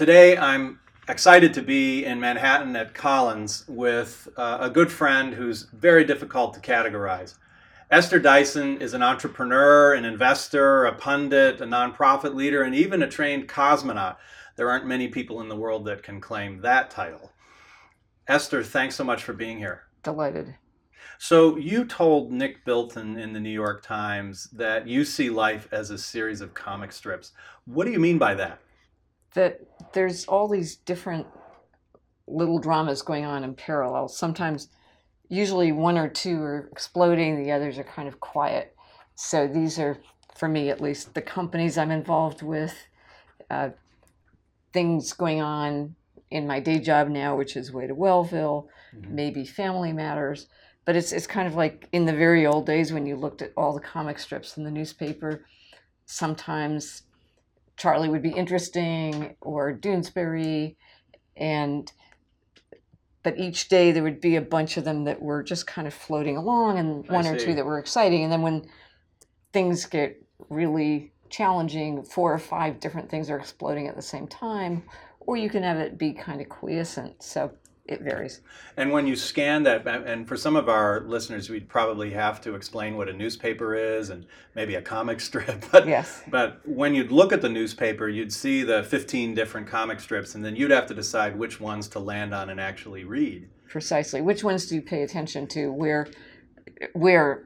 Today, I'm excited to be in Manhattan at Collins with uh, a good friend who's very difficult to categorize. Esther Dyson is an entrepreneur, an investor, a pundit, a nonprofit leader, and even a trained cosmonaut. There aren't many people in the world that can claim that title. Esther, thanks so much for being here. Delighted. So, you told Nick Bilton in the New York Times that you see life as a series of comic strips. What do you mean by that? That there's all these different little dramas going on in parallel. Sometimes, usually, one or two are exploding, the others are kind of quiet. So, these are, for me at least, the companies I'm involved with, uh, things going on in my day job now, which is Way to Wellville, mm-hmm. maybe family matters. But it's, it's kind of like in the very old days when you looked at all the comic strips in the newspaper. Sometimes Charlie would be interesting or Doonesbury. And but each day there would be a bunch of them that were just kind of floating along and one or two that were exciting. And then when things get really challenging, four or five different things are exploding at the same time or you can have it be kind of quiescent. So it varies. And when you scan that, and for some of our listeners, we'd probably have to explain what a newspaper is and maybe a comic strip. But, yes. but when you'd look at the newspaper, you'd see the 15 different comic strips, and then you'd have to decide which ones to land on and actually read. Precisely. Which ones do you pay attention to? Where, where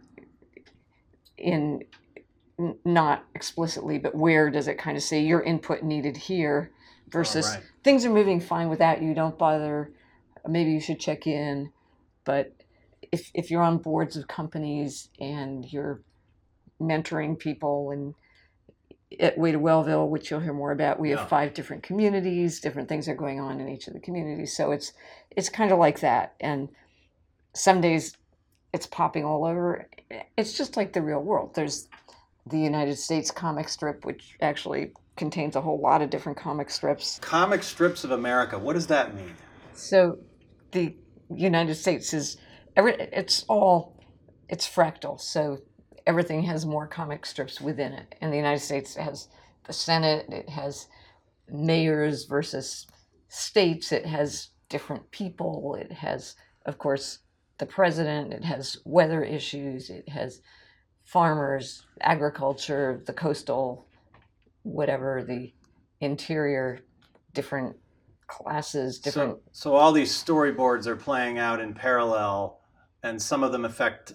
in not explicitly, but where does it kind of say your input needed here? versus right. things are moving fine without you. Don't bother. Maybe you should check in. But if, if you're on boards of companies and you're mentoring people and at Way to Wellville, which you'll hear more about, we yeah. have five different communities. Different things are going on in each of the communities, so it's it's kind of like that. And some days it's popping all over. It's just like the real world. There's the United States comic strip, which actually contains a whole lot of different comic strips. Comic strips of America. What does that mean? So, the United States is every. It's all. It's fractal. So everything has more comic strips within it. And the United States has the Senate. It has mayors versus states. It has different people. It has, of course, the president. It has weather issues. It has farmers, agriculture, the coastal whatever the interior different classes different so, so all these storyboards are playing out in parallel and some of them affect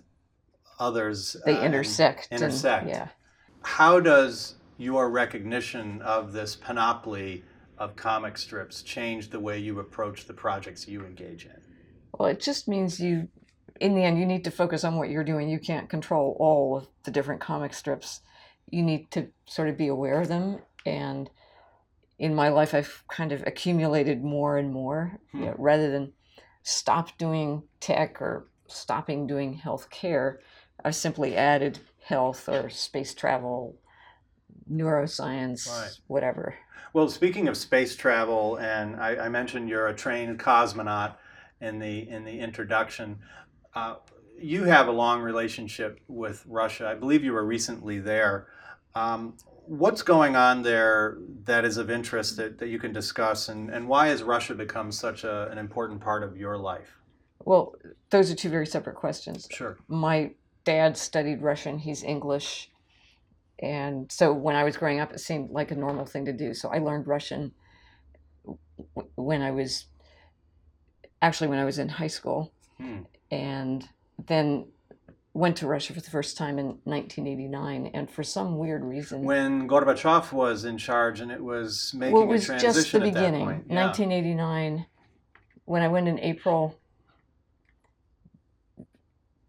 others they uh, intersect intersect. and, yeah. How does your recognition of this panoply of comic strips change the way you approach the projects you engage in? Well it just means you in the end you need to focus on what you're doing. You can't control all of the different comic strips. You need to sort of be aware of them. And in my life, I've kind of accumulated more and more hmm. you know, rather than stop doing tech or stopping doing health care. I've simply added health or space travel, neuroscience, right. whatever. Well, speaking of space travel, and I, I, mentioned you're a trained cosmonaut in the in the introduction. Uh, you have a long relationship with Russia. I believe you were recently there. Um, what's going on there that is of interest that, that you can discuss, and, and why has Russia become such a, an important part of your life? Well, those are two very separate questions. Sure. My dad studied Russian, he's English. And so when I was growing up, it seemed like a normal thing to do. So I learned Russian when I was actually when I was in high school. Hmm. And then went to Russia for the first time in 1989, and for some weird reason, when Gorbachev was in charge, and it was making well, it was a transition just the beginning, yeah. 1989. When I went in April,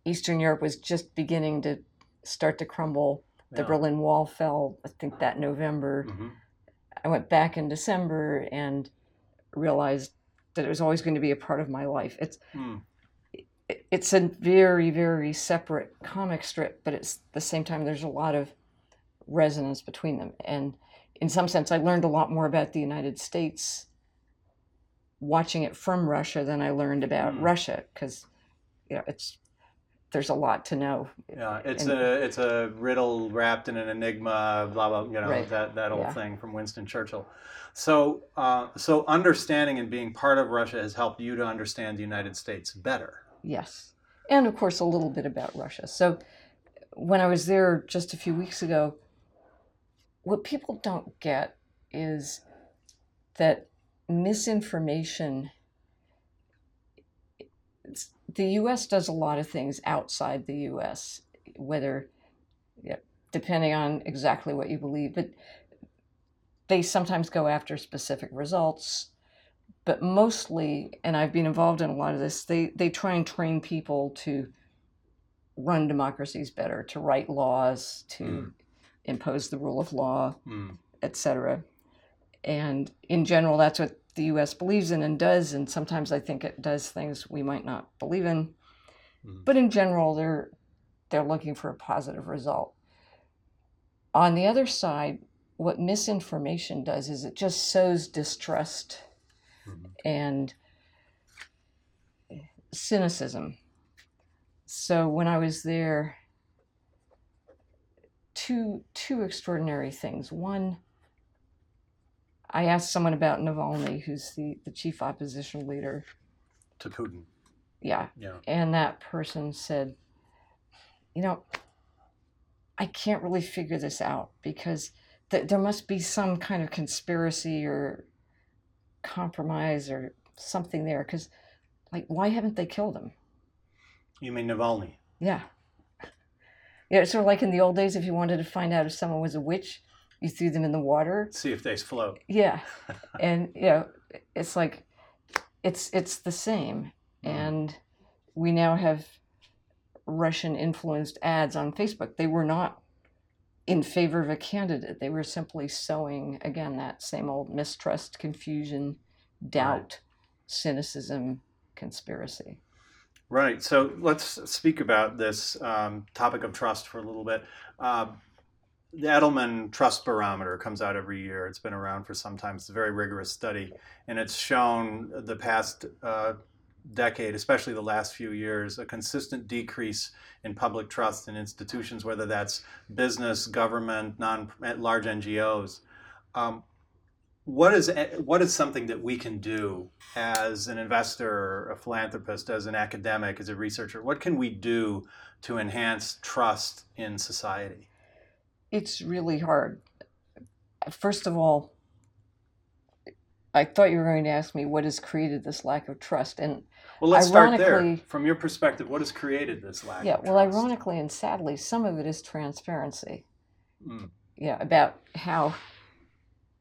Eastern Europe was just beginning to start to crumble. The yeah. Berlin Wall fell, I think, that November. Mm-hmm. I went back in December and realized that it was always going to be a part of my life. It's mm it's a very very separate comic strip but it's the same time there's a lot of resonance between them and in some sense i learned a lot more about the united states watching it from russia than i learned about mm. russia because you know it's there's a lot to know. Yeah, it's And- a it's a riddle wrapped in an enigma, blah blah. You know Right. that that old Yeah. thing from Winston Churchill. So uh, so understanding and being part of Russia has helped you to understand the United States better. Yes. And of course, a little bit about Russia. So, when I was there just a few weeks ago, what people don't get is that misinformation. The US does a lot of things outside the US, whether, yeah, depending on exactly what you believe, but they sometimes go after specific results but mostly and i've been involved in a lot of this they they try and train people to run democracies better to write laws to Mm. impose the rule of law Mm. etc and in general that's what the us believes in and does and sometimes i think it does things we might not believe in Mm. but in general they're they're looking for a positive result on the other side what misinformation does is it just sows distrust Mhm. and cynicism. So when I was there, two two extraordinary things. One, I asked someone about Navalny, who's the, the chief opposition leader. To Putin. Yeah. Yeah. And that person said, you know, I can't really figure this out because th- there must be some kind of conspiracy or compromise or something there. Because, like, why haven't they killed him? You mean Navalny? Yeah. Yeah, it's sort of like in the old days, if you wanted to find out if someone was a witch, you threw them in the water. See if they float. Yeah. and, you know, it's like, it's it's the same. Mhm. And we now have Russian influenced ads on Facebook. They were not in favor of a candidate. They were simply sowing, again, that same old mistrust, confusion, doubt, cynicism, conspiracy. Right. So let's speak about this um, topic of trust for a little bit. Uh, the Edelman Trust Barometer comes out every year. It's been around for some time. It's a very rigorous study, and it's shown the past uh, decade, especially the last few years, a consistent decrease in public trust in institutions, whether that's business, government, non large NGOs. Um, what is what is something that we can do as an investor, a philanthropist, as an academic, as a researcher? What can we do to enhance trust in society? It's really hard. First of all, I thought you were going to ask me what has created this lack of trust. And Well, let's start there. From your perspective, what has created this lack? yeah, well, ironically and sadly, some of it is transparency. Mm. Yeah, about how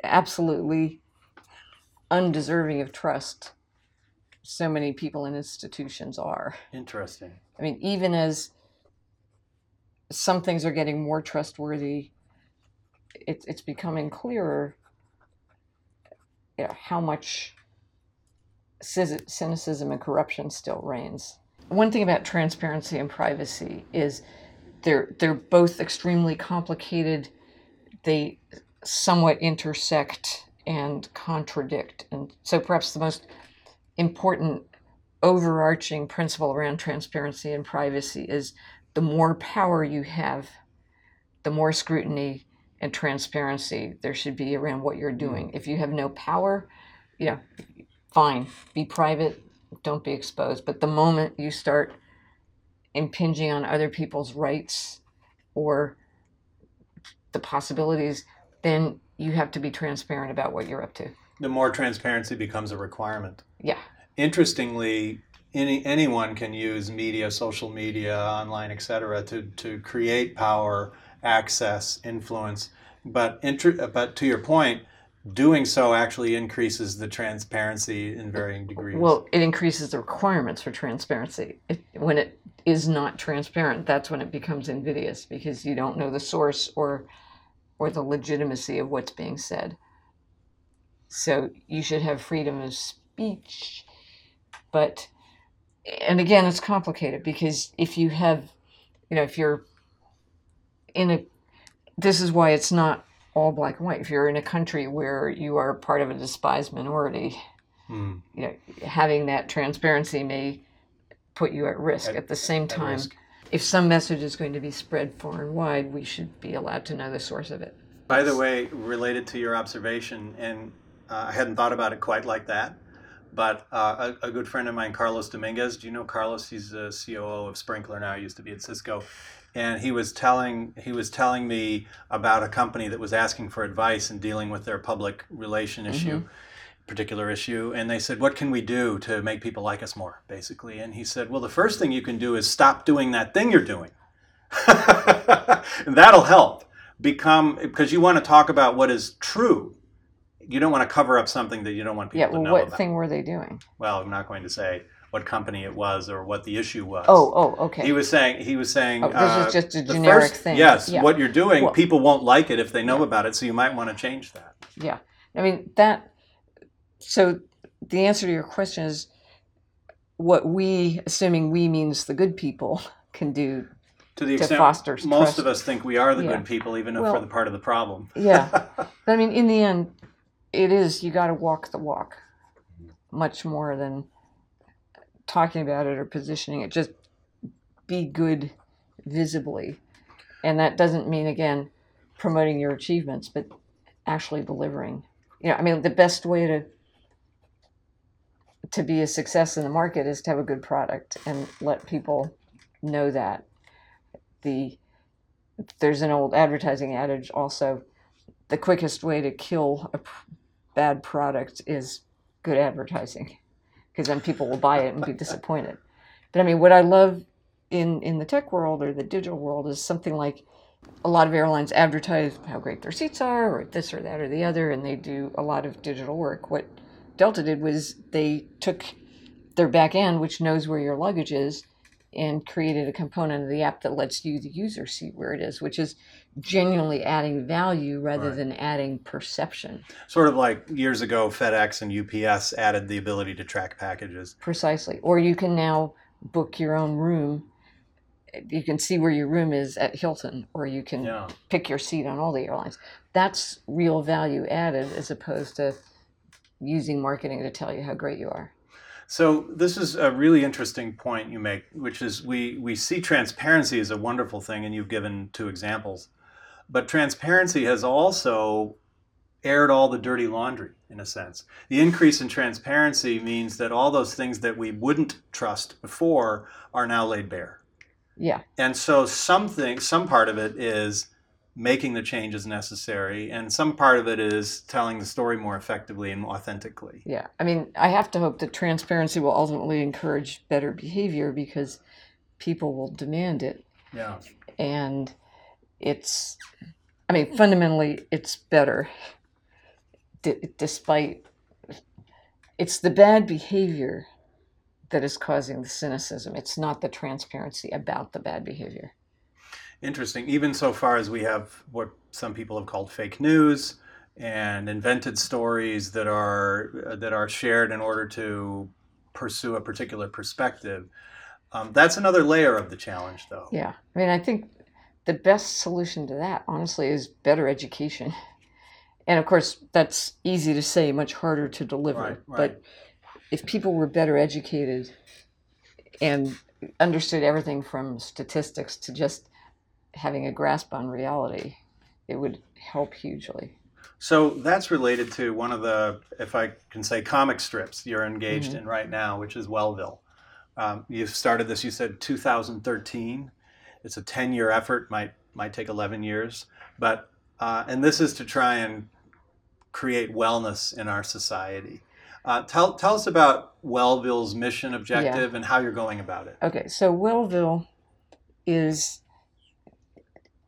absolutely undeserving of trust so many people and institutions are. Interesting. I mean, even as some things are getting more trustworthy, it's it's becoming clearer you know, how much cynicism and corruption still reigns. One thing about transparency and privacy is they're they're both extremely complicated. They somewhat intersect and contradict, and so perhaps the most important overarching principle around transparency and privacy is the more power you have, the more scrutiny and transparency there should be around what you're doing. Mm. If you have no power, you know, fine, be private, don't be exposed. But the moment you start impinging on other people's rights or the possibilities, then you have to be transparent about what you're up to. The more transparency becomes a requirement. Yeah. Interestingly, any anyone can use media, social media, online, etc., to to create power, access, influence. But inter- but to your point, doing so actually increases the transparency in varying degrees. Well, it increases the requirements for transparency. It, when it is not transparent, that's when it becomes invidious because you don't know the source or or the legitimacy of what's being said. So you should have freedom of speech, but and again, it's complicated because if you have, you know, if you're in a, this is why it's not all black and white. If you're in a country where you are part of a despised minority, Hmm, you know, having that transparency may put you at risk. At- At, the same time, if some message is going to be spread far and wide, we should be allowed to know the source of it. By the way, related to your observation, and uh, I hadn't thought about it quite like that, but uh, a, a, good friend of mine, Carlos Dominguez, do you know Carlos? He's the COO of Sprinklr now. He used to be at Cisco, and he was telling he was telling me about a company that was asking for advice in dealing with their public relation issue. Mm-hmm particular issue and they said what can we do to make people like us more basically and he said well the first thing you can do is stop doing that thing you're doing that'll help become because you want to talk about what is true you don't want to cover up something that you don't want people to know. yeah, well, to know what about. thing were they doing well i'm not going to say what company it was or what the issue was oh oh okay he was saying he was saying oh, this uh, is just a generic first, thing yes yeah. what you're doing well, people won't like it if they know yeah. about it so you might want to change that yeah i mean that so the answer to your question is what we, assuming we means the good people, can do to the to extent foster most trust. of us think we are the Yeah. good people, even if Well- we're the part of the problem. Yeah. But I mean, in the end, it is you got to walk the walk, much more than talking about it or positioning it. Just be good visibly, and that doesn't mean again promoting your achievements, but actually delivering. You know, I mean, the best way to to be a success in the market is to have a good product and let people know that. The there's an old advertising adage also the quickest way to kill a bad product is good advertising because then people will buy it and be disappointed. But i mean what i love in in the tech world or the digital world is something like a lot of airlines advertise how great their seats are or this or that or the other and they do a lot of digital work. What delta did was they took their back end which knows where your luggage is and created a component of the app that lets you the user see where it is which is genuinely adding value rather Right. than adding perception Sort of like years ago, FedEx and UPS added the ability to track packages. precisely or you can now book your own room you can see where your room is at hilton or you can Yeah. pick your seat on all the airlines that's real value added as opposed to using marketing to tell you how great you are So this is a really interesting point you make, which is we we see transparency as a wonderful thing, and you've given two examples, but transparency has also aired all the dirty laundry in a sense. The increase in transparency means that all those things that we wouldn't trust before are now laid bare. yeah And so something, some part of it is making the changes necessary, and some part of it is telling the story more effectively and authentically. Yeah, I mean, I have to hope that transparency will ultimately encourage better behavior because people will demand it. Yeah. And it's, I mean, fundamentally, it's better d- despite it's the bad behavior that is causing the cynicism. It's not the transparency about the bad behavior. Interesting. Even so far as we have what some people have called fake news and invented stories that are that are shared in order to pursue a particular perspective. Um, that's another layer of the challenge, though. Yeah. I mean, I think the best solution to that, honestly, is better education. And of course, that's easy to say, much harder to deliver. Right, right. But if people were better educated and understood everything from statistics to just having a grasp on reality, it would help hugely. So that's related to one of the, if I can say, comic strips you're engaged Mhm. in right now, which is Wellville. Um, you started this. You said 2013. It's a 10-year effort. Might might take 11 years, but uh, and this is to try and create wellness in our society. Uh, tell tell us about Wellville's mission objective and how you're going about it. Okay, so Wellville is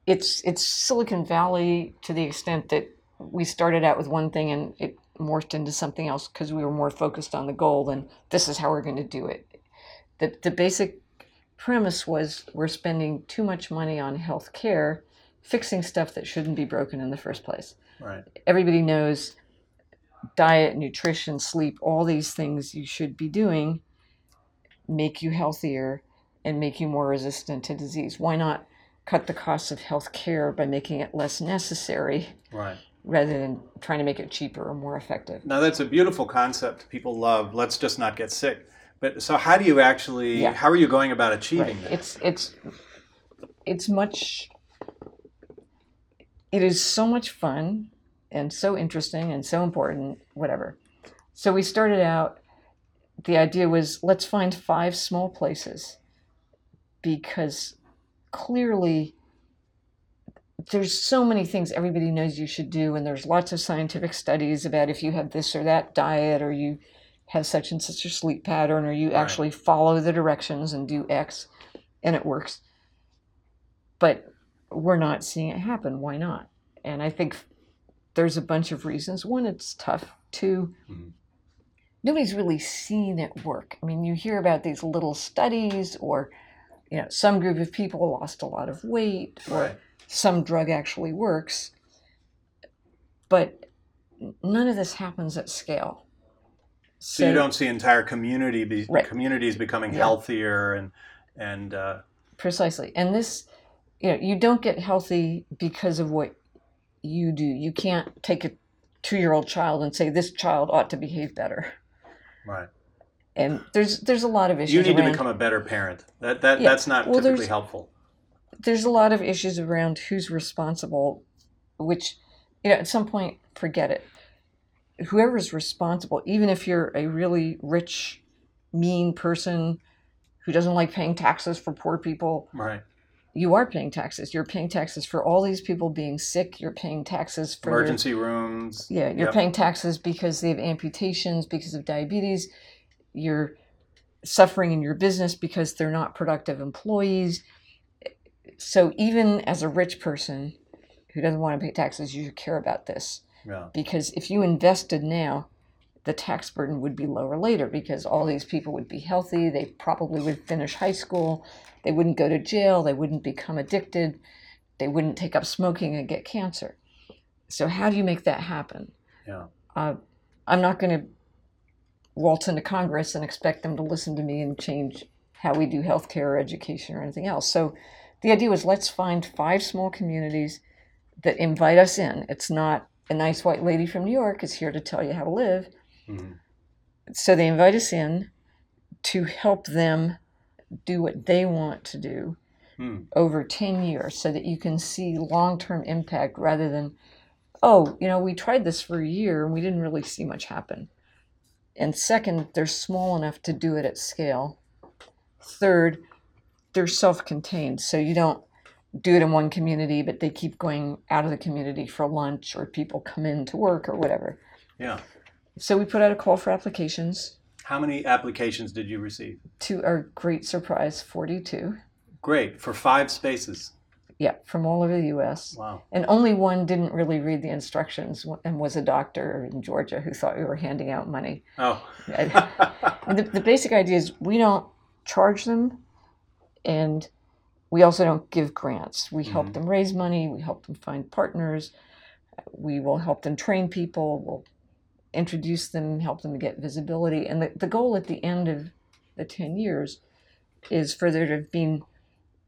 it's it's Silicon Valley to the extent that we started out with one thing and it morphed into something else because we were more focused on the goal than this is how we're going to do it. The the basic premise was we're spending too much money on health care fixing stuff that shouldn't be broken in the first place. Right. Everybody knows diet, nutrition, sleep, all these things you should be doing make you healthier and make you more resistant to disease. Why not cut the cost of health care by making it less necessary Right. rather than trying to make it cheaper or more effective? Now that's a beautiful concept. People love. Let's just not get sick. But so how do you actually? Yeah. How are you going about achieving Right. that? It's it's it's much it is so much fun and so interesting and so important whatever so we started out the idea was let's find five small places because clearly there's so many things everybody knows you should do and there's lots of scientific studies about if you have this or that diet or you have such and such a sleep pattern or you Right. actually follow the directions and do x and it works. But we're not seeing it happen. Why not? And i think there's a bunch of reasons. One it's tough. Two Mhm. nobody's really seen it work. I mean you hear about these little studies or you know some group of people lost a lot of weight or Right. some drug actually works but none of this happens at scale So, you don't see entire community be, Right. communities becoming Yeah. healthier and and uh, precisely and this you know you don't get healthy because of what you do you can't take a two-year-old child and say this child ought to behave better right. and there's there's a lot of issues You need to become a better parent. That that Yeah. that's not Well, typically there's- helpful. there's a lot of issues around who's responsible which you know at some point forget it whoever's responsible even if you're a really rich mean person who doesn't like paying taxes for poor people Right. you are paying taxes you're paying taxes for all these people being sick you're paying taxes for Emergency rooms. yeah you're Yep. paying taxes because they have amputations because of diabetes you're suffering in your business because they're not productive employees so even as a rich person who doesn't want to pay taxes you should care about this Yeah. because if you invested now the tax burden would be lower later because all these people would be healthy. They probably would finish high school. They wouldn't go to jail. They wouldn't become addicted. They wouldn't take up smoking and get cancer. So how do you make that happen? Yeah. uh, i'm not going to waltz into congress and expect them to listen to me and change how we do healthcare or education or anything else. So the idea was let's find five small communities that invite us in. It's not a nice white lady from new york is here to tell you how to live Mhm. so they invite us in to help them do what they want to do Hmm. over 10 years so that you can see long-term impact rather than oh you know we tried this for a year and we didn't really see much happen and second they're small enough to do it at scale third they're self-contained so you don't do it in one community but they keep going out of the community for lunch or people come in to work or whatever Yeah. so we put out a call for applications How many applications did you receive? to our great surprise 42 Great for five spaces. yeah from all over the us Wow. and only one didn't really read the instructions and was a doctor in georgia who thought we were handing out money Oh. the, the basic idea is we don't charge them and we also don't give grants. We help Mhm. them raise money. We help them find partners. We will help them train people. We'll introduce them help them get visibility. And the, the goal at the end of the 10 years is for there to have been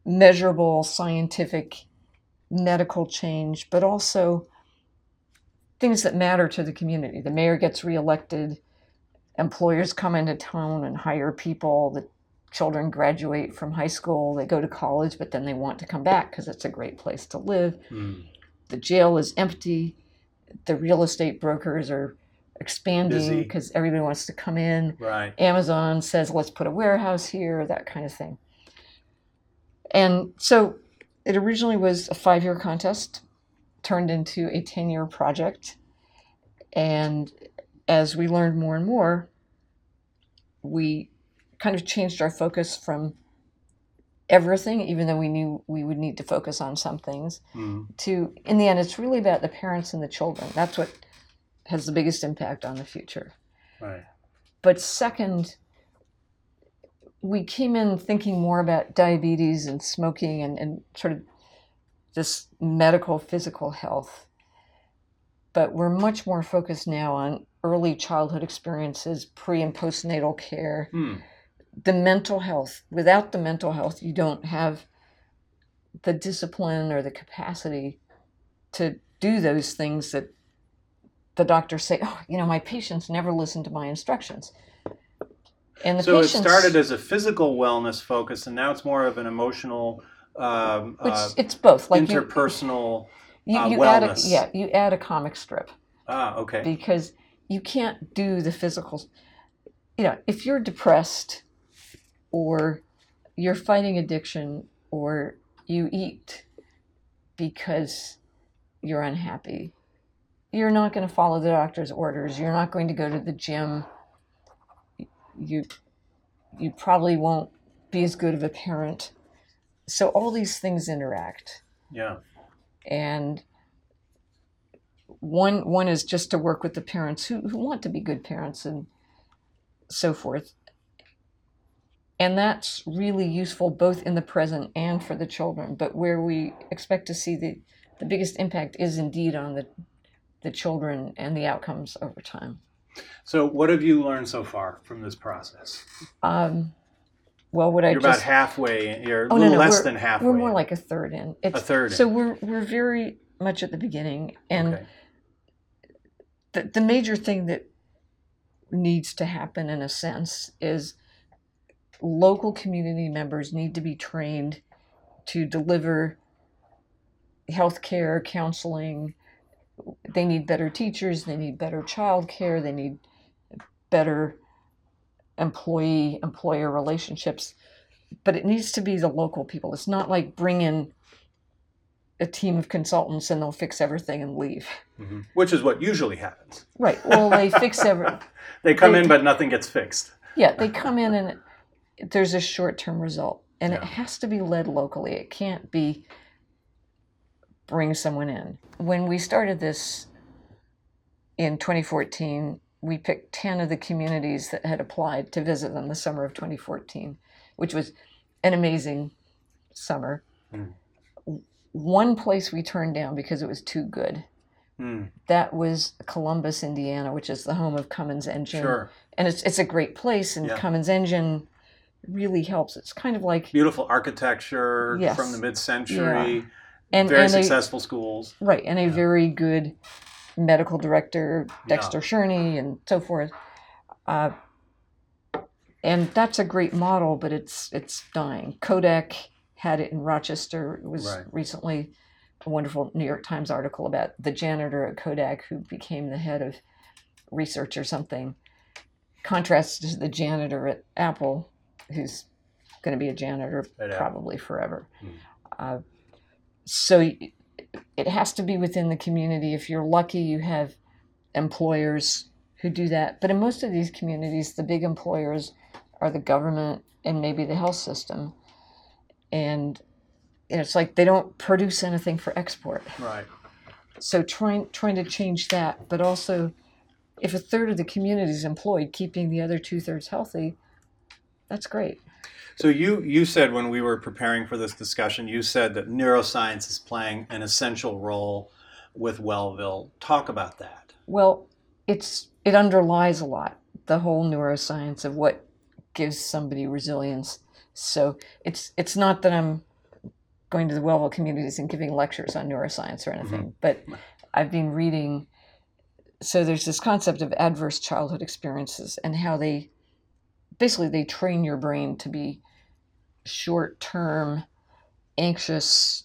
measurable scientific medical change but also things that matter to the community. The mayor gets reelected. Employers come into town and hire people the children graduate from high school they go to college but then they want to come back because it's a great place to live. Hmm. the jail is empty. The real estate brokers are expanding because everybody wants to come in. Right. amazon says let's put a warehouse here that kind of thing. And so it originally was a five-year contest turned into a 10-year project. And as we learned more and more we kind of changed our focus from everything even though we knew we would need to focus on some things Hmm. to in the end it's really about the parents and the children that's what has the biggest impact on the future Right. but second we came in thinking more about diabetes and smoking and, and sort of this medical physical health but we're much more focused now on early childhood experiences pre and postnatal care Hmm. The mental health without the mental health you don't have the discipline or the capacity to do those things that the doctors say oh you know my patients never listen to my instructions and the So it started as a physical wellness focus, and now it's more of an emotional um, Which uh, it's both. Like you, interpersonal. you, uh, you add a, yeah, you add a comic strip Ah, okay. because you can't do the physical. You know, if you're depressed, or you're fighting addiction, or you eat because you're unhappy, you're not going to follow the doctor's orders. You're not going to go to the gym. You, you probably won't be as good of a parent. So all these things interact Yeah. and one one is just to work with the parents who, who want to be good parents and so forth and that's really useful both in the present and for the children but where we expect to see the the biggest impact is indeed on the the children and the outcomes over time So, what have you learned so far from this process? um, well what i You're just about halfway. You're Oh, no, little no, less than halfway. we're more like a third in it's A third in. so we're we're very much at the beginning and Okay. the, the major thing that needs to happen in a sense is local community members need to be trained to deliver healthcare counseling they need better teachers they need better childcare they need better employee employer relationships but it needs to be the local people it's not like bring in a team of consultants and they'll fix everything and leave Mhm. Which is what usually happens. Right. Well, they fix everything. They come They- in, but nothing gets fixed. Yeah, they come in and there's a short-term result, and it has to be led locally. It can't be bring someone in. When we started this in 2014, we picked 10 of the communities that had applied to visit them the summer of 2014, which was an amazing summer. Mm. One place we turned down because it was too good. Hmm. That was Columbus, Indiana, which is the home of Cummins Engine. Sure. and it's it's a great place and Yeah. Cummins engine really helps. It's kind of like Beautiful architecture Yes. from the mid-century. and very and a, successful schools. right and a Yeah. very good medical director Yeah. Dexter Shurney and so forth. Uh, and that's a great model, but it's it's dying. Kodak had it in Rochester. It was Right. recently a wonderful New York Times article about the janitor at Kodak who became the head of research or something. Contrast to the janitor at Apple, who's going to be a janitor probably forever. Hmm. Uh, so it has to be within the community. If you're lucky, you have employers who do that. But in most of these communities, the big employers are the government and maybe the health system. And it's like they don't produce anything for export. Right. So trying trying to change that, but also if a third of the community is employed, keeping the other two thirds healthy, that's great. So you you said when we were preparing for this discussion, you said that neuroscience is playing an essential role with Wellville. Talk about that. Well, it's it underlies a lot the whole neuroscience of what gives somebody resilience. So it's it's not that I'm going to the Wellville communities and giving lectures on neuroscience or mm-hmm. anything, but I've been reading. So there's this concept of adverse childhood experiences and how they basically they train your brain to be short term, anxious.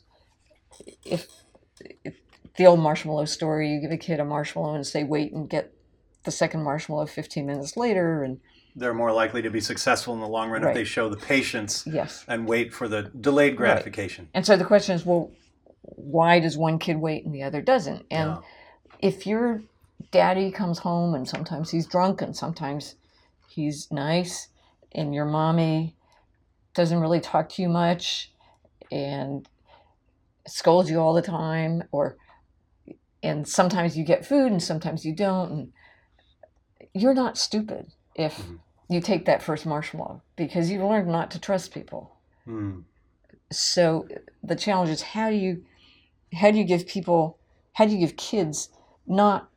If, if the old marshmallow story, you give a kid a marshmallow and say wait and get the second marshmallow 15 minutes later and They're more likely to be successful in the long run Right. if they show the patience yes and wait for the delayed gratification. and so the question is well why does one kid wait and the other doesn't and Yeah. if your daddy comes home and sometimes he's drunk and sometimes he's nice and your mommy doesn't really talk to you much and scolds you all the time or and sometimes you get food and sometimes you don't and you're not stupid if Mhm. you take that first marshmallow because you've learned not to trust people Hmm. so the challenge is how do you how do you give people how do you give kids not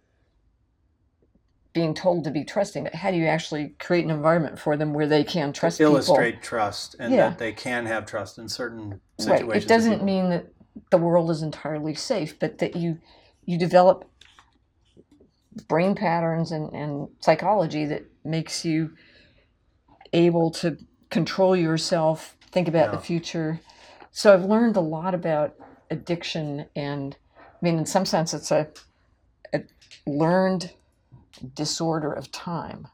being told to be trusting but how do you actually create an environment for them where they can trust people Illustrate trust and Yeah. that they can have trust in certain situations. right it doesn't mean that the world is entirely safe but that you you develop brain patterns and, and psychology that makes you able to control yourself think about the future So I've learned a lot about addiction, and I mean, in some sense, it's a, a learned disorder of time.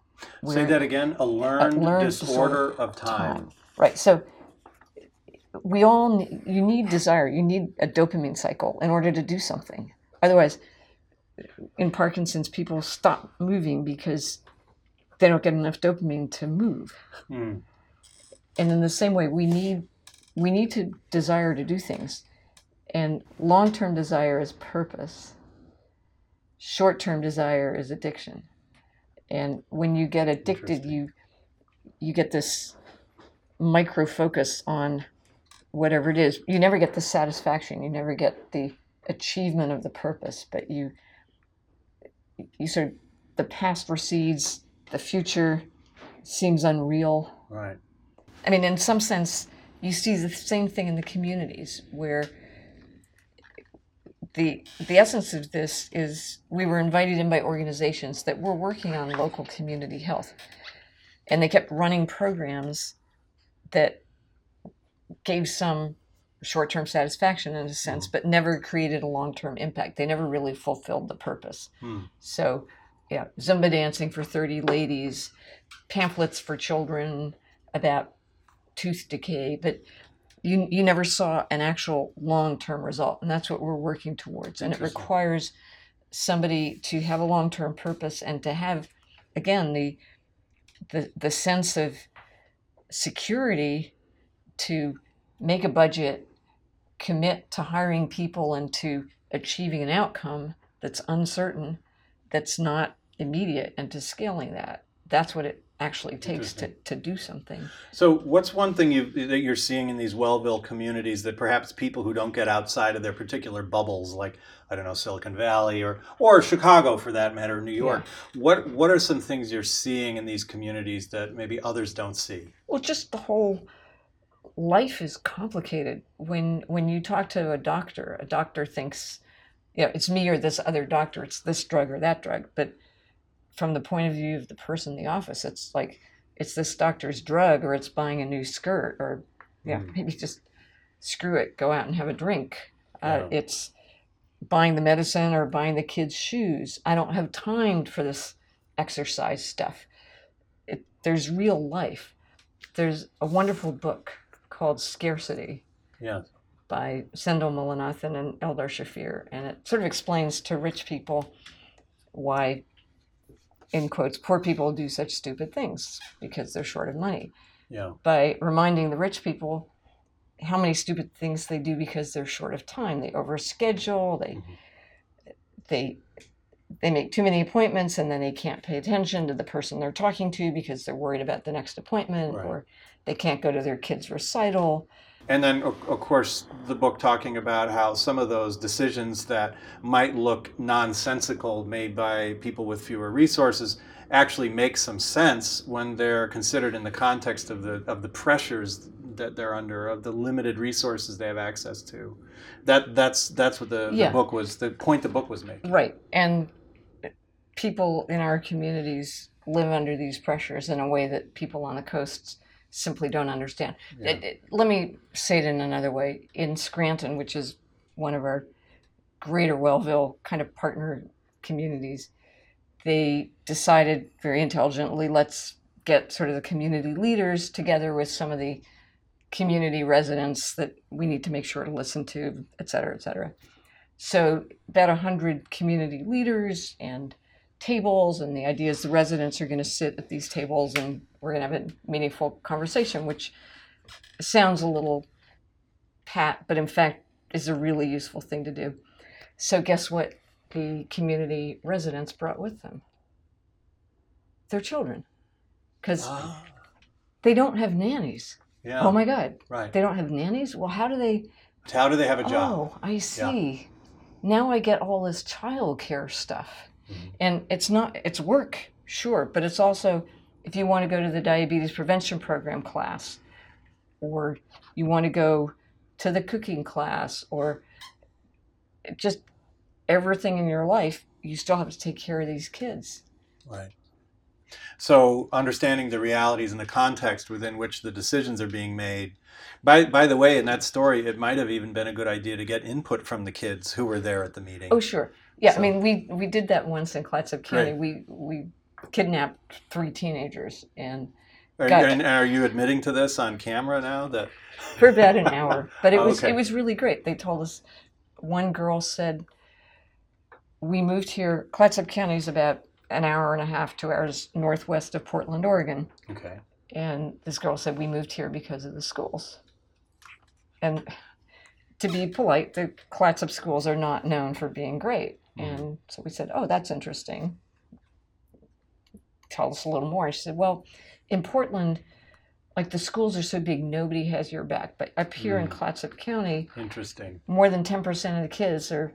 Say that again. A learned, learned disorder, of time. Right. So we all ne- you need desire. You need a dopamine cycle in order to do something. Otherwise, in Parkinson's, people stop moving because they don't get enough dopamine to move. Hmm. And in the same way, we need we need to desire to do things. And long-term desire is purpose. Short-term desire is addiction. And when you get addicted, you you get this micro focus on whatever it is. You never get the satisfaction. You never get the achievement of the purpose, but you you sort of the past recedes, the future seems unreal. Right. I mean, in some sense, you see the same thing in the communities where the the essence of this is we were invited in by organizations that were working on local community health, and they kept running programs that gave some short-term satisfaction in a sense, but never created a long-term impact. They never really fulfilled the purpose. Hmm. So, yeah, Zumba dancing for 30 ladies, pamphlets for children about tooth decay, but you you never saw an actual long-term result, and that's what we're working towards. And it requires somebody to have a long-term purpose and to have again the the the sense of security to make a budget, commit to hiring people and to achieving an outcome that's uncertain, that's not immediate, and to scaling that. That's what it actually takes to, to do something. So, what's one thing you that you're seeing in these Wellville communities that perhaps people who don't get outside of their particular bubbles, like I don't know Silicon Valley or or Chicago for that matter, New York, what what are some things you're seeing in these communities that maybe others don't see? Well, just the whole life is complicated. When when you talk to a doctor, a doctor thinks, you know, it's me or this other doctor, it's this drug or that drug. But from the point of view of the person in the office, it's like it's this doctor's drug or it's buying a new skirt or yeah, Mm. maybe just screw it, go out and have a drink. Uh, Yeah. It's buying the medicine or buying the kids' shoes. I don't have time for this exercise stuff. It, there's real life. There's a wonderful book called Scarcity Yeah. by Sendhil Mullainathan and Eldar Shafir, and it sort of explains to rich people why, in quotes, poor people do such stupid things because they're short of money Yeah. by reminding the rich people how many stupid things they do because they're short of time. They overschedule. They Mhm. they they make too many appointments and then they can't pay attention to the person they're talking to because they're worried about the next appointment Right. or they can't go to their kid's recital. And then, of, course, the book talking about how some of those decisions that might look nonsensical made by people with fewer resources actually make some sense when they're considered in the context of the of the pressures that they're under, of the limited resources they have access to. That that's that's what the, Yeah. the book was. The point the book was making. Right. And people in our communities live under these pressures in a way that people on the coasts simply don't understand. Yeah. It- it- let me say it in another way. In Scranton, which is one of our greater Wellville kind of partner communities, they decided very intelligently let's get sort of the community leaders together with some of the community residents that we need to make sure to listen to, et cetera, et cetera. So about 100 community leaders and tables and the idea is the residents are going to sit at these tables and we're going to have a meaningful conversation which sounds a little pat but in fact is a really useful thing to do so guess what the community residents brought with them their children because Ah, they don't have nannies yeah. oh my god right. they don't have nannies well how do they How do they have a job? Oh, I see. Now I get all this childcare stuff. Mhm. And it's not it's work, sure, but it's also if you want to go to the diabetes prevention program class or you want to go to the cooking class or just everything in your life, you still have to take care of these kids. Right. So understanding the realities and the context within which the decisions are being made. By by the way, in that story, it might have even been a good idea to get input from the kids who were there at the meeting. Oh, sure. Yeah, So- I mean, we we did that once in Clatsop County. Great. We we kidnapped three teenagers and Are, got- and are you admitting to this on camera now? That for about an hour. But it oh, was Okay. it was really great. They told us one girl said we moved here. Clatsop County is about an hour and a half, two hours northwest of Portland, Oregon. okay. And this girl said we moved here because of the schools. And to be polite, the Clatsop schools are not known for being great. Mhm. And so we said, "Oh, that's interesting." Tell us a little more. She said, "Well, in Portland, like the schools are so big, nobody has your back. But up here in Mm. Clatsop County, Interesting. more than 10% of the kids are,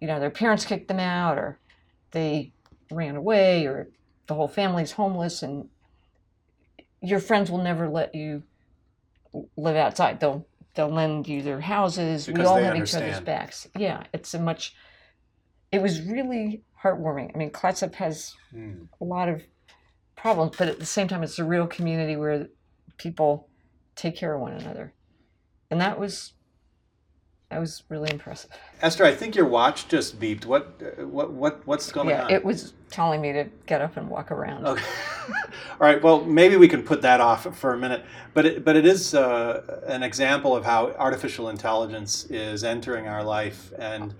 you know, their parents kicked them out or they ran away or the whole family's homeless and your friends will never let you live outside. They'll they'll lend you their houses. we all have each other's backs. Yeah, it's a much it was really heartwarming. I mean, Clatsop has Hmm. a lot of problems, but at the same time, it's a real community where people take care of one another, and that was that was really impressive. Esther, I think your watch just beeped. What what what what's going yeah, on? it was telling me to get up and walk around. Okay. All right. Well, maybe we can put that off for a minute. But it, but it is uh, an example of how artificial intelligence is entering our life and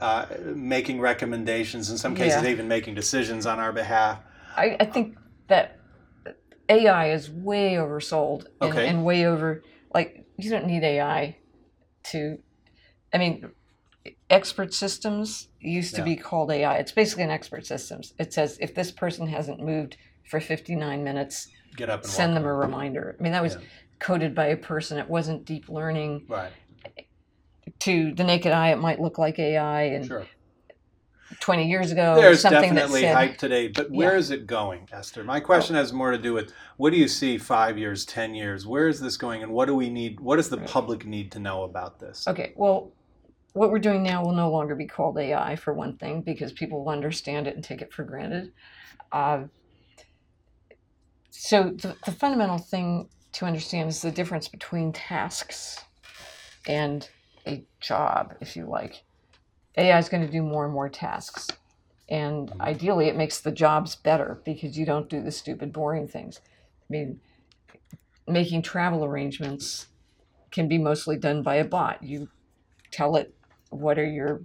uh, making recommendations. In some cases, Yeah. even making decisions on our behalf. I, I think that AI is way oversold and, Okay. and way over. Like you don't need AI to. I mean, expert systems used to be called AI. It's basically an expert systems. It says if this person hasn't moved for 59 minutes, Get up and send them a reminder. I mean, that was Yeah. coded by a person. It wasn't deep learning. Right. To the naked eye, it might look like AI. And Sure. 20 years ago, There's something definitely that said, hype today, but where Yeah. is it going, Esther? My question has more to do with what do you see five years, ten years? Where is this going, and what do we need? What does the Right. public need to know about this? Okay, well, what we're doing now will no longer be called AI for one thing because people will understand it and take it for granted. Uh, so, the, the fundamental thing to understand is the difference between tasks and a job, if you like. AI is going to do more and more tasks. And ideally, it makes the jobs better because you don't do the stupid, boring things. I mean, making travel arrangements can be mostly done by a bot. You tell it what are your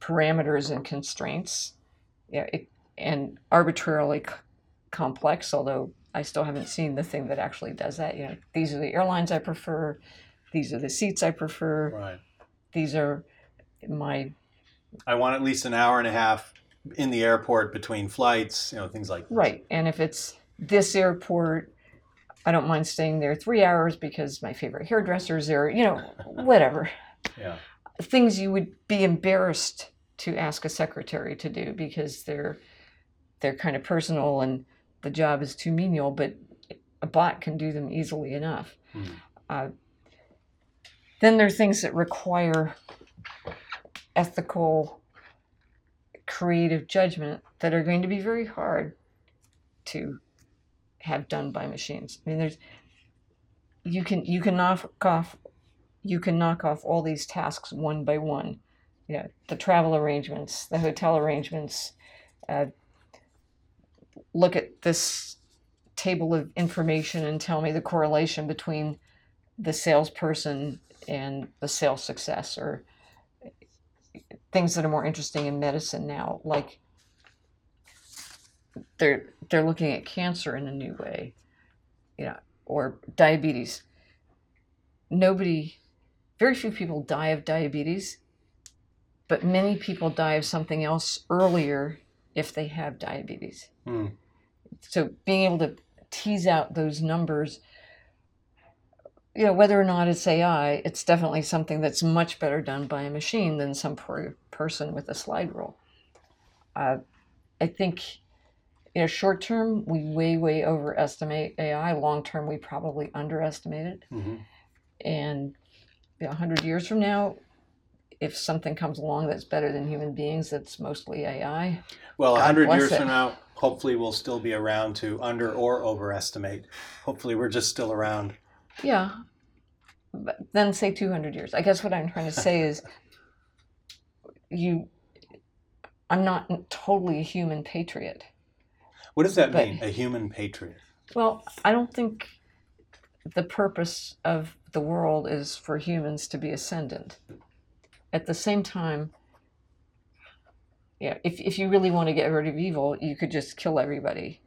parameters and constraints, yeah, it, and arbitrarily c- complex. Although I still haven't seen the thing that actually does that. You know, these are the airlines I prefer. These are the seats I prefer. Right. These are my I want at least an hour and a half in the airport between flights, you know, things like that. right. And if it's this airport, I don't mind staying there three hours because my favorite hairdresser's there. You know, whatever. Yeah. things you would be embarrassed to ask a secretary to do because they're they're kind of personal and the job is too menial but a bot can do them easily enough Mhm. uh, then there are things that require ethical creative judgment that are going to be very hard to have done by machines i mean there's you can you can knock off you can knock off all these tasks one by one. You know, the travel arrangements, the hotel arrangements. Uh, look at this table of information and tell me the correlation between the salesperson and the sales success, or things that are more interesting in medicine now, like they're they're looking at cancer in a new way, you know, or diabetes. Nobody very few people die of diabetes, but many people die of something else earlier if they have diabetes. Hmm. So being able to tease out those numbers, you know, whether or not it's AI, it's definitely something that's much better done by a machine than some poor person with a slide rule. Uh, I think, you know, short term we way way overestimate AI. Long term we probably underestimate it Mhm. and you know, 100 years from now if something comes along that's better than human beings, that's mostly AI. Well, God 100 years it. from now, hopefully we'll still be around to under or overestimate. Hopefully we're just still around. Yeah. But then say 200 years. I guess what I'm trying to say is you I'm not totally a human patriot. What does that But- mean? A human patriot. Well, I don't think the purpose of the world is for humans to be ascendant. At the same time, yeah, if, if you really want to get rid of evil, you could just kill everybody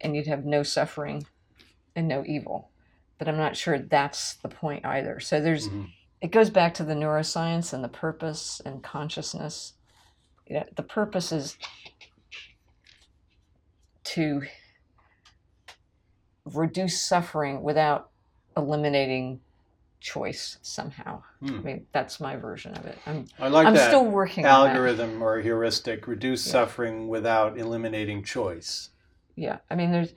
and you'd have no suffering and no evil. But I'm not sure that's the point either. So there's Mhm. it goes back to the neuroscience and the purpose and consciousness. Yeah, the purpose is to reduce suffering without eliminating choice somehow. Hmm. I mean, that's my version of it. I'm I like I'm that still working algorithm or heuristic reduce Yeah. suffering without eliminating choice. Yeah, I mean, there's.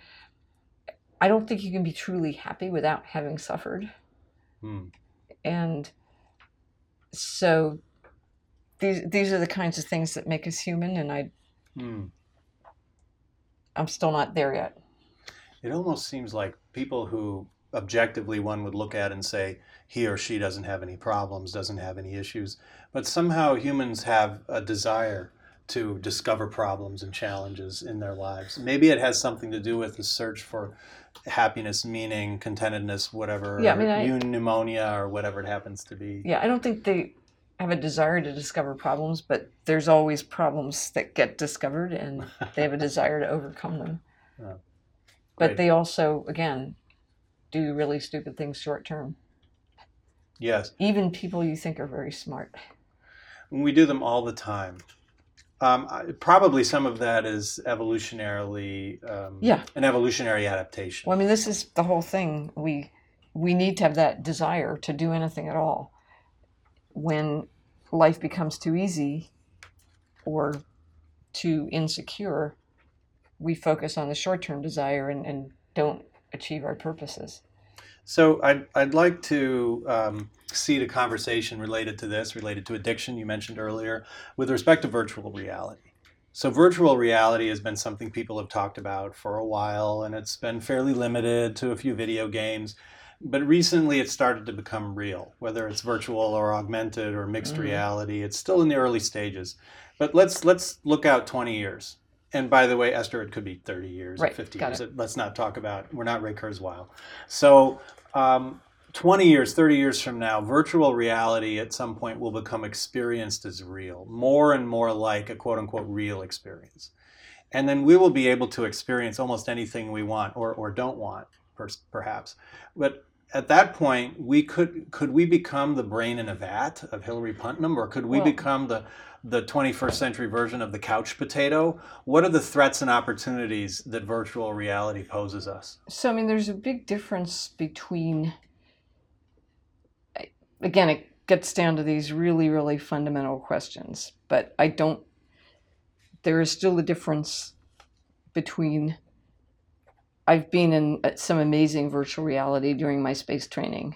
I don't think you can be truly happy without having suffered. Hmm. and so these these are the kinds of things that make us human and i Hmm. i'm still not there yet It almost seems like people who objectively one would look at and say he or she doesn't have any problems, doesn't have any issues, but somehow humans have a desire to discover problems and challenges in their lives. Maybe it has something to do with the search for happiness, meaning, contentedness, whatever, Yeah, I mean, I- pneumonia or whatever it happens to be. yeah i don't think they have a desire to discover problems but there's always problems that get discovered and they have a desire to overcome them Oh, but they also again do really stupid things short term Yes. even people you think are very smart We do them all the time. Um, probably some of that is evolutionarily um, Yeah. an evolutionary adaptation. Well, I mean, this is the whole thing. We we need to have that desire to do anything at all. When life becomes too easy or too insecure, we focus on the short term desire and, and don't achieve our purposes. So I'd, I'd like to um, seed a conversation related to this, related to addiction you mentioned earlier, with respect to virtual reality. So virtual reality has been something people have talked about for a while, and it's been fairly limited to a few video games. But recently, it started to become real, whether it's virtual or augmented or mixed Mhm. reality. It's still in the early stages. But let's let's look out 20 years. And by the way, Esther, it could be 30 years, or 50 got years. Let's not talk about. We're not Ray Kurzweil. So um, 20 years, 30 years from now, virtual reality at some point will become experienced as real, more and more like a quote unquote real experience. And then we will be able to experience almost anything we want or, or don't want, per, perhaps. But at that point, we could could we become the brain in a vat of Hilary Putnam, or could we Well- become the the 21st century version of the couch potato? What are the threats and opportunities that virtual reality poses us? So, I mean, there's a big difference between, again, it gets down to these really, really fundamental questions, but I don't, there is still a difference between, I've been in uh, some amazing virtual reality during my space training,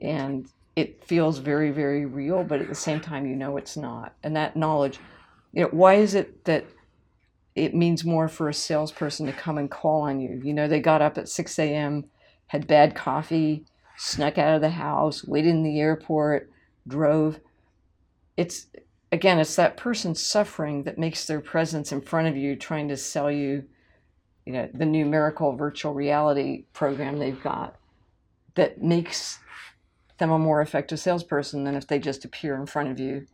and it feels very, very real, but at the same time, you know it's not. And that knowledge, you know, why is it that it means more for a salesperson to come and call on you. You know, they got up at 6 a.m., had bad coffee, snuck out of the house, waited in the airport, drove. It's, again, it's that person's suffering that makes their presence in front of you trying to sell you, you know, the new miracle virtual reality program they've got that makes them a more effective salesperson than if they just appear in front of you,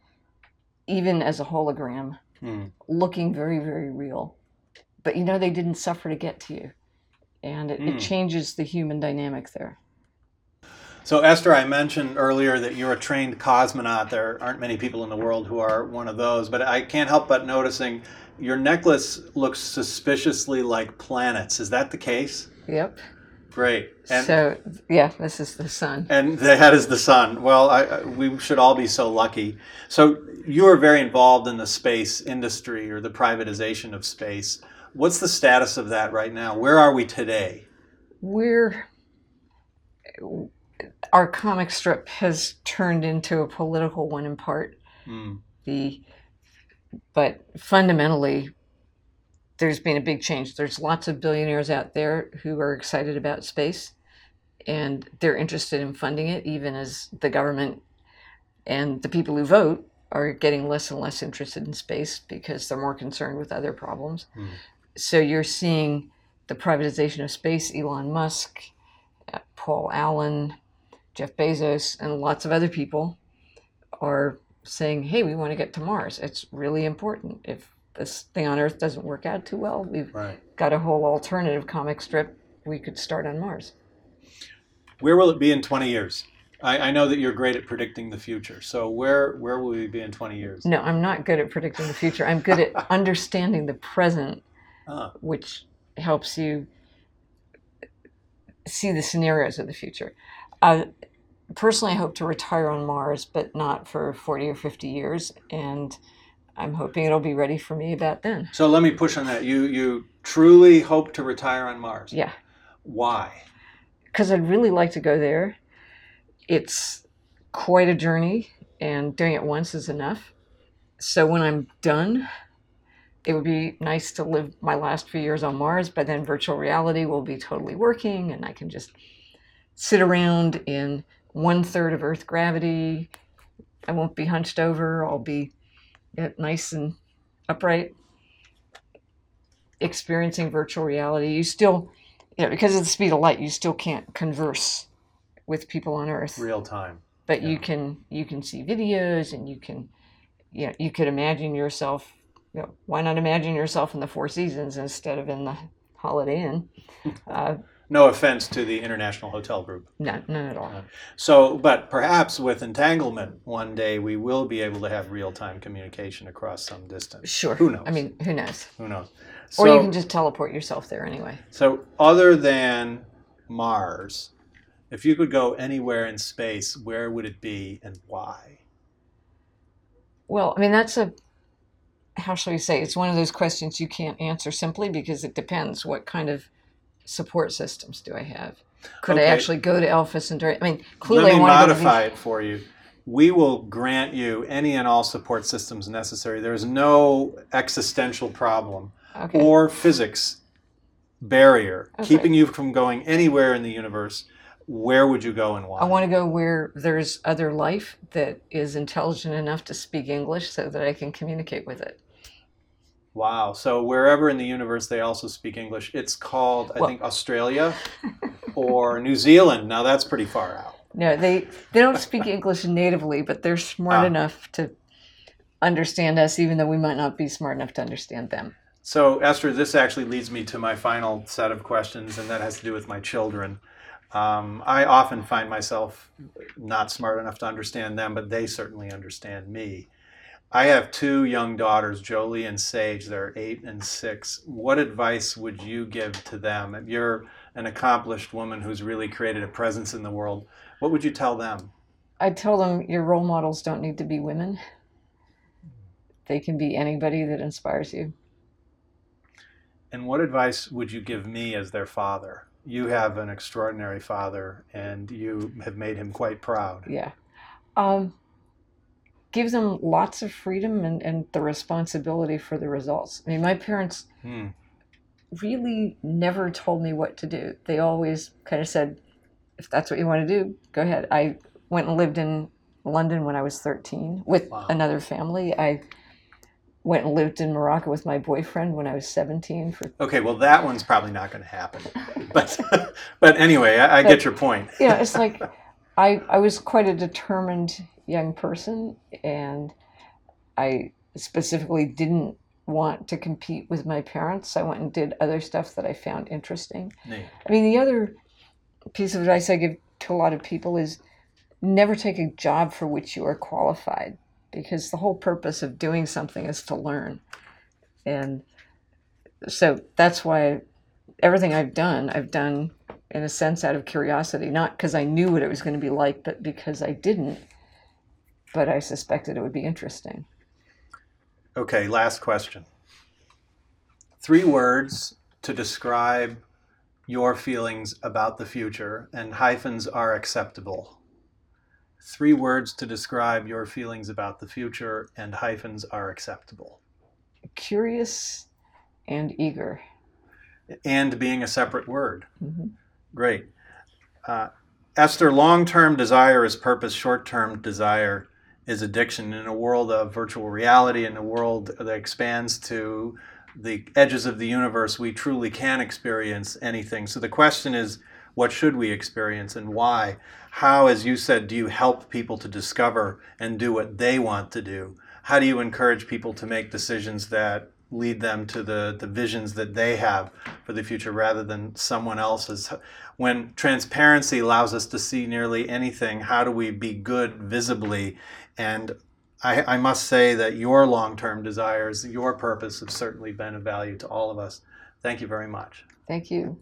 even as a hologram Hmm. looking very, very real. But you know, they didn't suffer to get to you. And it, Hmm. it changes the human dynamic there. So, Esther, I mentioned earlier that you're a trained cosmonaut. There aren't many people in the world who are one of those, but I can't help but noticing your necklace looks suspiciously like planets. Is that the case? Yep. Great. And, so, yeah, this is the sun. and that is the sun. Well, I, we should all be so lucky. So, you are very involved in the space industry or the privatization of space. What's the status of that right now? Where are we today? We're our comic strip has turned into a political one in part. Mm. The but fundamentally, there's been a big change. There's lots of billionaires out there who are excited about space, and they're interested in funding it, even as the government and the people who vote are getting less and less interested in space because they're more concerned with other problems. Mm. So you're seeing the privatization of space. Elon Musk, Paul Allen, Jeff Bezos, and lots of other people are saying, "Hey, we want to get to Mars. It's really important. If this thing on Earth doesn't work out too well, we've Right. got a whole alternative comic strip we could start on Mars." Where will it be in 20 years? I, I know that you're great at predicting the future. So where where will we be in 20 years? No, I'm not good at predicting the future. I'm good at understanding the present, Ah, which helps you see the scenarios of the future. Uh, personally, I hope to retire on Mars, but not for 40 or 50 years. And I'm hoping it'll be ready for me about then. so let me push on that. You you truly hope to retire on Mars. Yeah, Why? because I'd really like to go there. It's quite a journey, and doing it once is enough. So when I'm done, it would be nice to live my last few years on Mars, but then virtual reality will be totally working, and I can just sit around in one third of Earth gravity. I won't be hunched over. I'll be nice and upright, experiencing virtual reality. You still, you know, because of the speed of light, you still can't converse with people on Earth Real time. but Yeah. you can you can see videos and you can you know, you could imagine yourself you know, why not imagine yourself in the four seasons instead of in the holiday inn uh, No offense to the International Hotel Group. no, none at all uh, So, but perhaps with entanglement, one day we will be able to have real time communication across some distance. sure Who knows? i mean who knows Who knows? or you can just teleport yourself there anyway So, other than Mars, if you could go anywhere in space, where would it be and why? well i mean that's a how shall we say it's one of those questions you can't answer simply because it depends what kind of support systems do i have could i actually go to Alpha Centauri? I mean, clearly Let me I want to to modify it for you. We will grant you any and all support systems necessary. There is no existential problem Okay. or physics barrier Okay. keeping you from going anywhere in the universe. Where would you go and why? I want to go where there's other life that is intelligent enough to speak English so that I can communicate with it. Wow. So wherever in the universe they also speak English, it's called, I Well- think, Australia or New Zealand. Now that's pretty far out. No, they they don't speak English natively, but they're smart Ah. enough to understand us, even though we might not be smart enough to understand them. So, Esther, this actually leads me to my final set of questions, and that has to do with my children. Um, I often find myself not smart enough to understand them, but they certainly understand me. I have two young daughters, Jolie and Sage. They're eight and six. What advice would you give to them? If you're an accomplished woman who's really created a presence in the world, what would you tell them? I tell them your role models don't need to be women. They can be anybody that inspires you. And what advice would you give me as their father? You have an extraordinary father, and you have made him quite proud. Yeah. Um, give them lots of freedom and, and the responsibility for the results. I mean, my parents Hmm. really never told me what to do. They always kind of said, if that's what you want to do, go ahead. I went and lived in London when I was 13 with Wow. another family. I went and lived in Morocco with my boyfriend when I was 17 for Okay, well, that one's probably not going to happen. But, but anyway, I, I get your point. yeah, it's like I I was quite a determined young person, and I specifically didn't want to compete with my parents. I went and did other stuff that I found interesting. Neat. I mean, the other piece of advice I give to a lot of people is never take a job for which you are qualified, because the whole purpose of doing something is to learn, and so that's why everything I've done, I've done in a sense out of curiosity, not because I knew what it was going to be like, but because I didn't. But I suspected it would be interesting. Okay, last question. Three words to describe your feelings about the future, and hyphens are acceptable. Three words to describe your feelings about the future, and hyphens are acceptable. Curious and eager. And being a separate word. hmm Great. Uh, Esther, long term desire is purpose, short term desire is addiction. In a world of virtual reality, in a world that expands to the edges of the universe, we truly can experience anything. So the question is, what should we experience and why? How, as you said, do you help people to discover and do what they want to do? How do you encourage people to make decisions that lead them to the, the visions that they have for the future rather than someone else's? When transparency allows us to see nearly anything, how do we be good visibly? And I, I must say that your long term desires, your purpose, have certainly been of value to all of us. Thank you very much. Thank you.